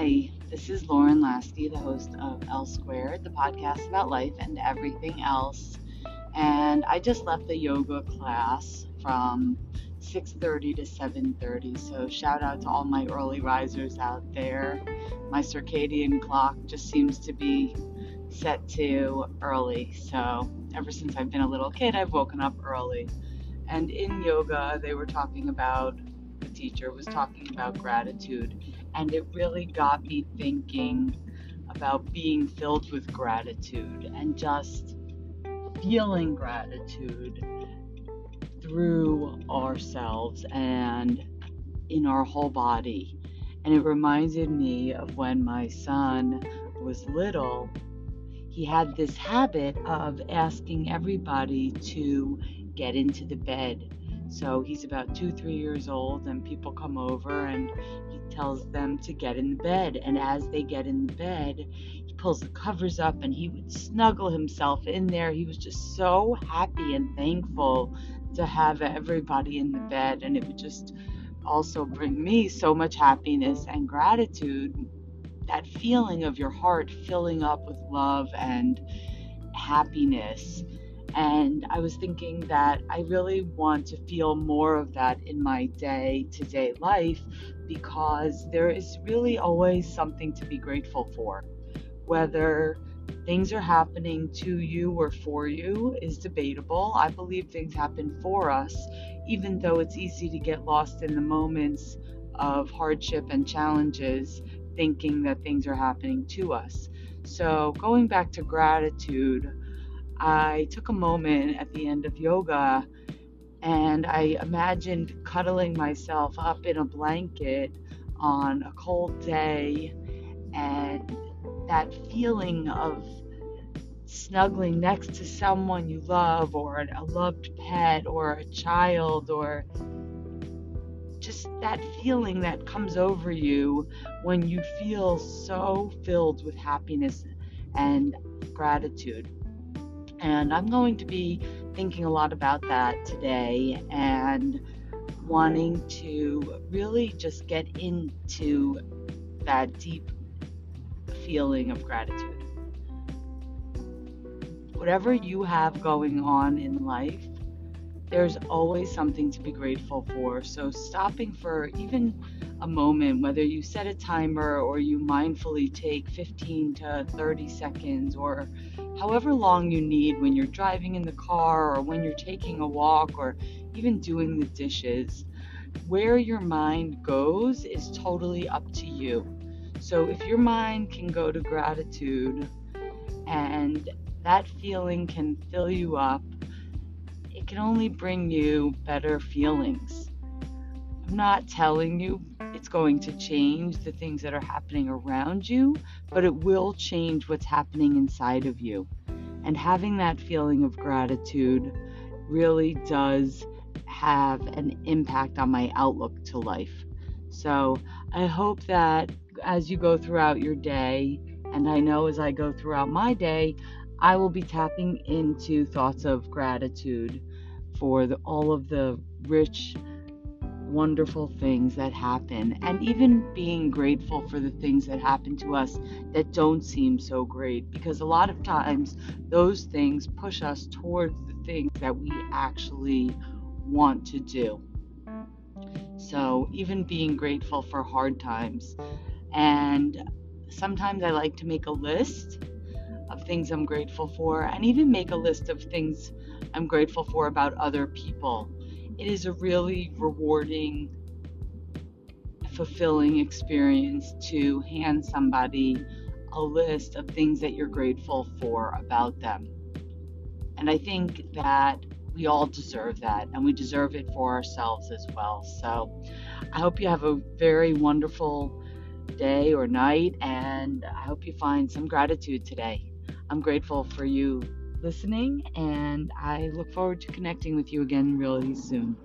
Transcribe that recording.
Hi, this is Lauren Lasky, the host of L Squared, the podcast about life and everything else. And I just left the yoga class from 6:30 to 7:30. So shout out to all my early risers out there. My circadian clock just seems to be set to early. So ever since I've been a little kid, I've woken up early. And in yoga, they were talking about the teacher was talking about gratitude and it really got me thinking about being filled with gratitude and just feeling gratitude through ourselves and in our whole body. And it reminded me of when my son was little, he had this habit of asking everybody to get into the bed so he's about two, three years old, and people come over and he tells them to get in the bed. And as they get in the bed, he pulls the covers up and he would snuggle himself in there. He was just so happy and thankful to have everybody in the bed. And it would just also bring me so much happiness and gratitude. That feeling of your heart filling up with love and happiness and I was thinking that I really want to feel more of that in my day to day life because there is really always something to be grateful for. Whether things are happening to you or for you is debatable. I believe things happen for us, even though it's easy to get lost in the moments of hardship and challenges, thinking that things are happening to us. So, going back to gratitude, I took a moment at the end of yoga and I imagined cuddling myself up in a blanket on a cold day and that feeling of snuggling next to someone you love or a loved pet or a child or just that feeling that comes over you when you feel so filled with happiness and gratitude. And I'm going to be thinking a lot about that today and wanting to really just get into that deep feeling of gratitude. Whatever you have going on in life, there's always something to be grateful for. So, stopping for even a moment, whether you set a timer or you mindfully take 15 to 30 seconds or however long you need when you're driving in the car or when you're taking a walk or even doing the dishes, where your mind goes is totally up to you. So, if your mind can go to gratitude and that feeling can fill you up it can only bring you better feelings. Not telling you it's going to change the things that are happening around you, but it will change what's happening inside of you. And having that feeling of gratitude really does have an impact on my outlook to life. So I hope that as you go throughout your day, and I know as I go throughout my day, I will be tapping into thoughts of gratitude for the, all of the rich, wonderful things that happen, and even being grateful for the things that happen to us that don't seem so great, because a lot of times those things push us towards the things that we actually want to do. So, even being grateful for hard times. And sometimes I like to make a list of things I'm grateful for, and even make a list of things I'm grateful for about other people. It is a really rewarding, fulfilling experience to hand somebody a list of things that you're grateful for about them. And I think that we all deserve that, and we deserve it for ourselves as well. So I hope you have a very wonderful day or night, and I hope you find some gratitude today. I'm grateful for you listening, and I look forward to connecting with you again really soon.